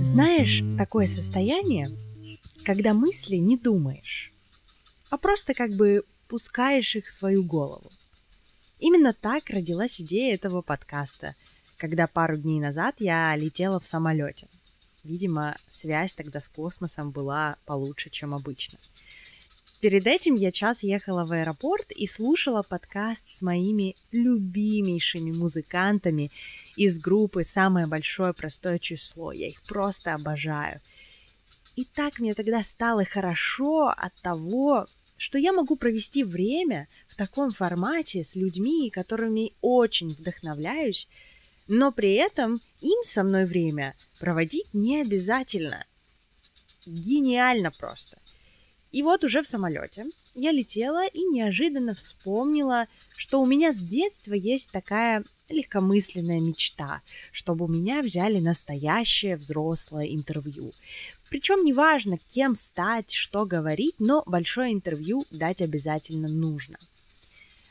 Знаешь, такое состояние, когда мысли не думаешь, а просто как бы пускаешь их в свою голову. Именно так родилась идея этого подкаста, когда пару дней назад я летела в самолете. Видимо, связь тогда с космосом была получше, чем обычно. Перед этим я час ехала в аэропорт и слушала подкаст с моими любимейшими музыкантами из группы «Самое большое простое число». Я их просто обожаю. И так мне тогда стало хорошо от того, что я могу провести время в таком формате с людьми, которыми очень вдохновляюсь, но при этом им со мной время проводить не обязательно. Гениально просто. И вот уже в самолете я летела и неожиданно вспомнила, что у меня с детства есть такая легкомысленная мечта, чтобы у меня взяли настоящее взрослое интервью. Причем неважно, кем стать, что говорить, но большое интервью дать обязательно нужно.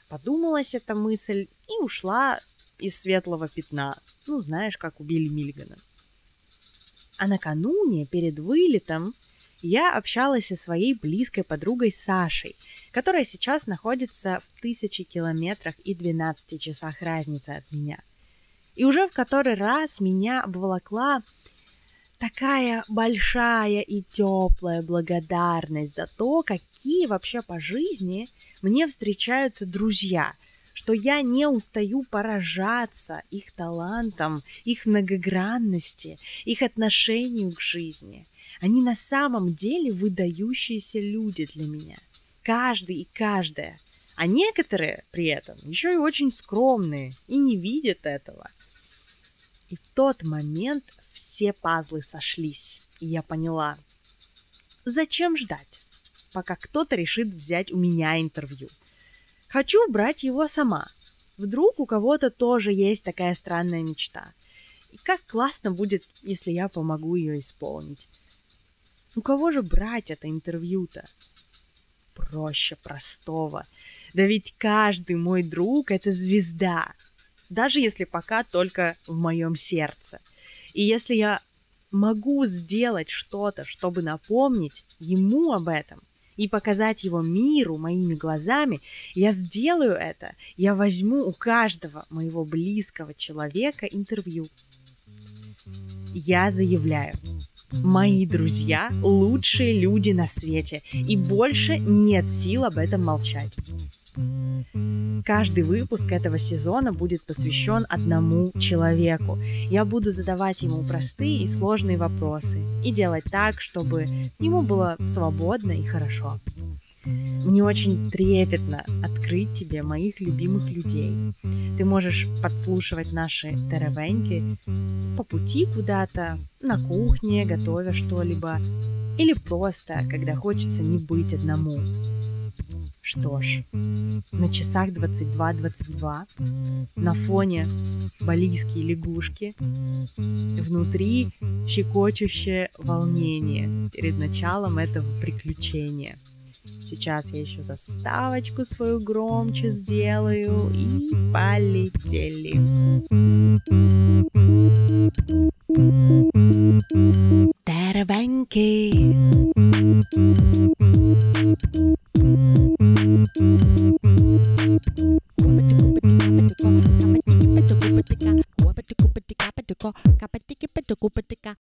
Подумалась эта мысль и ушла из светлого пятна. Ну, знаешь, как убили Мильгана. А накануне, перед вылетом, я общалась со своей близкой подругой Сашей, которая сейчас находится в тысячи километрах и 12 часах разницы от меня. И уже в который раз меня обволокла такая большая и теплая благодарность за то, какие вообще по жизни мне встречаются друзья, что я не устаю поражаться их талантам, их многогранности, их отношению к жизни – они на самом деле выдающиеся люди для меня. Каждый и каждая. А некоторые при этом еще и очень скромные и не видят этого. И в тот момент все пазлы сошлись, и я поняла, зачем ждать, пока кто-то решит взять у меня интервью. Хочу брать его сама. Вдруг у кого-то тоже есть такая странная мечта. И как классно будет, если я помогу ее исполнить. У кого же брать это интервью-то? Проще простого. Да ведь каждый мой друг — это звезда. Даже если пока только в моем сердце. И если я могу сделать что-то, чтобы напомнить ему об этом и показать его миру моими глазами, я сделаю это. Я возьму у каждого моего близкого человека интервью. Я заявляю, Мои друзья – лучшие люди на свете, и больше нет сил об этом молчать. Каждый выпуск этого сезона будет посвящен одному человеку. Я буду задавать ему простые и сложные вопросы и делать так, чтобы ему было свободно и хорошо. Мне очень трепетно открыть тебе моих любимых людей. Ты можешь подслушивать наши теревеньки по пути куда-то, на кухне, готовя что-либо, или просто, когда хочется не быть одному. Что ж, на часах 22.22, на фоне балийские лягушки, внутри щекочущее волнение перед началом этого приключения – Сейчас я еще заставочку свою громче сделаю и полетели. Капатики-патику-патика,